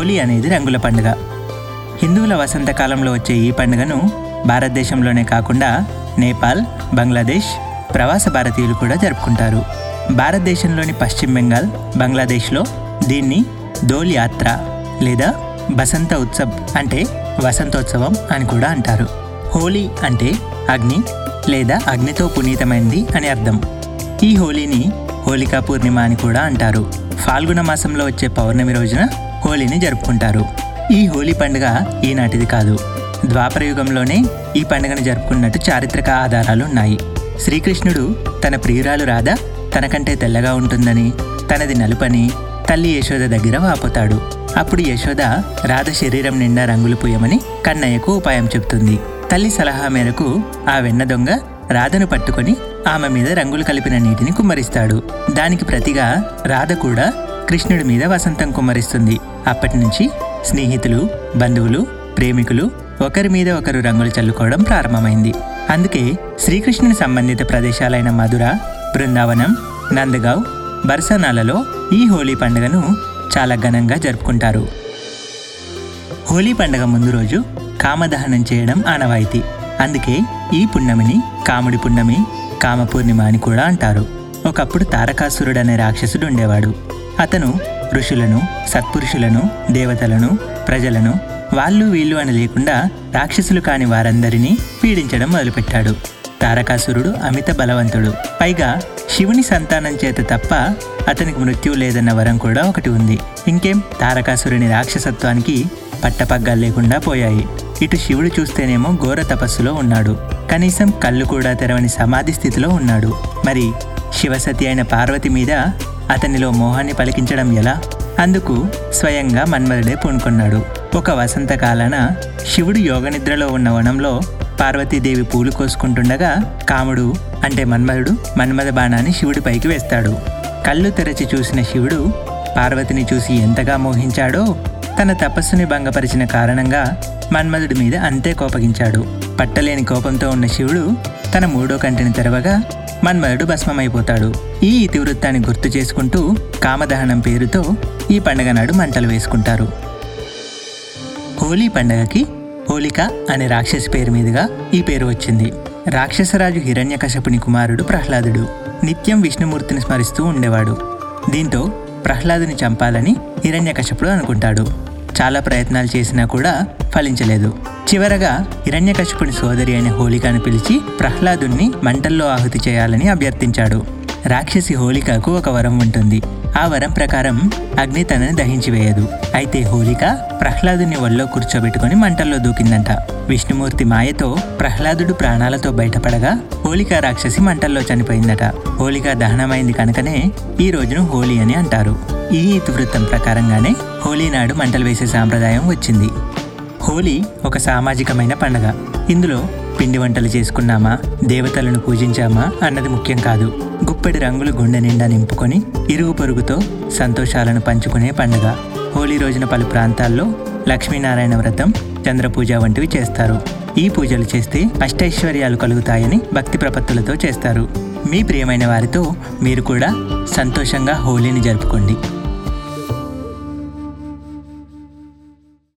హోలీ అనేది రంగుల పండుగ. హిందువుల వసంతకాలంలో వచ్చే ఈ పండుగను భారతదేశంలోనే కాకుండా నేపాల్ బంగ్లాదేశ్ ప్రవాస భారతీయులు కూడా జరుపుకుంటారు. భారతదేశంలోని పశ్చిమ బెంగాల్ బంగ్లాదేశ్లో దీన్ని దోల్ యాత్ర లేదా బసంత ఉత్సవ్ అంటే వసంతోత్సవం అని కూడా అంటారు. హోలీ అంటే అగ్ని లేదా అగ్నితో పునీతమైంది అని అర్థం. ఈ హోలీని హోలికా పూర్ణిమ అని కూడా అంటారు. ఫాల్గుణ మాసంలో వచ్చే పౌర్ణమి రోజున హోలీని జరుపుకుంటారు. ఈ హోలీ పండుగ ఈనాటిది కాదు. ద్వాపరయుగంలోనే ఈ పండుగను జరుపుకున్నట్టు చారిత్రక ఆధారాలు ఉన్నాయి శ్రీకృష్ణుడు తన ప్రియురాలు రాధ తనకంటే తెల్లగా ఉంటుందని తనది నలుపని తల్లి యశోద దగ్గర వాపోతాడు. అప్పుడు యశోద రాధ శరీరం నిండా రంగులు పూయమని కన్నయ్యకు ఉపాయం చెబుతుంది. తల్లి సలహా మేరకు ఆ వెన్న దొంగ రాధను పట్టుకొని ఆమె మీద రంగులు కలిపిన నీటిని కుమ్మరిస్తాడు. దానికి ప్రతిగా రాధ కూడా కృష్ణుడి మీద వసంతం కుమ్మరిస్తుంది. అప్పటి నుంచి స్నేహితులు బంధువులు ప్రేమికులు ఒకరి మీద ఒకరు రంగులు చల్లుకోవడం ప్రారంభమైంది. అందుకే శ్రీకృష్ణుని సంబంధిత ప్రదేశాలైన మధుర బృందావనం నందగావ్ బర్సనాలలో ఈ హోలీ పండుగను చాలా ఘనంగా జరుపుకుంటారు. హోలీ పండుగ ముందు రోజు కామదహనం చేయడం ఆనవాయితీ. అందుకే ఈ పున్నమిని కాముడి పున్నమి కామపూర్ణిమ అని కూడా అంటారు. ఒకప్పుడు తారకాసురుడు అనే రాక్షసుడు ఉండేవాడు. అతను ఋషులను సత్పురుషులను దేవతలను ప్రజలను వాళ్ళు వీళ్ళు అని లేకుండా రాక్షసులు కాని వారందరినీ పీడించడం మొదలుపెట్టాడు. తారకాసురుడు అమిత బలవంతుడు. పైగా శివుని సంతానం చేత తప్ప అతనికి మృత్యువు లేదన్న వరం కూడా ఒకటి ఉంది. ఇంకేం? తారకాసురుని రాక్షసత్వానికి పట్టపగ్గాలు లేకుండా పోయాయి. ఇటు శివుడు చూస్తేనేమో ఘోర తపస్సులో ఉన్నాడు. కనీసం కళ్ళు కూడా తెరవని సమాధి స్థితిలో ఉన్నాడు. మరి శివసతి అయిన పార్వతి మీద అతనిలో మోహాన్ని పలికించడం ఎలా? అందుకు స్వయంగా మన్మధుడే పూనుకున్నాడు. ఒక వసంతకాలాన శివుడు యోగనిద్రలో ఉన్న వనంలో పార్వతీదేవి పూలు కోసుకుంటుండగా కాముడు అంటే మన్మధుడు మన్మథ బాణాన్ని శివుడిపైకి వేస్తాడు. కళ్ళు తెరచి చూసిన శివుడు పార్వతిని చూసి ఎంతగా మోహించాడో తన తపస్సుని భంగపరిచిన కారణంగా మన్మధుడి మీద అంతే కోపగించాడు. పట్టలేని కోపంతో ఉన్న శివుడు తన మూడో కంటిని తెరవగా మన్మరుడు భస్మమైపోతాడు. ఈ ఇతివృత్తాన్ని గుర్తు చేసుకుంటూ కామదహనం పేరుతో ఈ పండగ నాడు మంటలు వేసుకుంటారు. హోలీ పండగకి హోలిక అనే రాక్షసి పేరు మీదుగా ఈ పేరు వచ్చింది. రాక్షసరాజు హిరణ్యకశపుని కుమారుడు ప్రహ్లాదుడు. నిత్యం విష్ణుమూర్తిని స్మరిస్తూ ఉండేవాడు. దీంతో ప్రహ్లాదుని చంపాలని హిరణ్యకశపుడు అనుకుంటాడు. చాలా ప్రయత్నాలు చేసినా కూడా ఫలించలేదు. చివరగా హిరణ్యకశిపుని సోదరి అయిన హోళికను పిలిచి ప్రహ్లాదుణ్ణి మంటల్లో ఆహుతి చేయాలని అభ్యర్థించాడు. రాక్షసి హోళికకు ఒక వరం ఉంటుంది. ఆ వరం ప్రకారం అగ్ని తనని దహించివేయదు అయితే హోలిక ప్రహ్లాదుని ఒళ్ళో కూర్చోబెట్టుకుని మంటల్లో దూకిందంట. విష్ణుమూర్తి మాయతో ప్రహ్లాదుడు ప్రాణాలతో బయటపడగా హోళిక రాక్షసి మంటల్లో చనిపోయిందట. హోళిక దహనమైంది కనుకనే ఈ రోజును హోలీ అని అంటారు. ఈ ఇతివృత్తం ప్రకారంగానే హోలీ నాడు మంటలు వేసే సాంప్రదాయం వచ్చింది. హోలీ ఒక సామాజికమైన పండగ. ఇందులో పిండి వంటలు చేసుకున్నామా? దేవతలను పూజించామా? అన్నది ముఖ్యం కాదు. గుప్పెడి రంగులు గుండె నిండా నింపుకొని ఇరుగు పొరుగుతో సంతోషాలను పంచుకునే పండుగ. హోలీ రోజున పలు ప్రాంతాల్లో లక్ష్మీనారాయణ వ్రతం చంద్రపూజ వంటివి చేస్తారు. ఈ పూజలు చేస్తే అష్టైశ్వర్యాలు కలుగుతాయని భక్తి ప్రపత్తులతో చేస్తారు. మీ ప్రియమైన వారితో మీరు కూడా సంతోషంగా హోలీని జరుపుకోండి.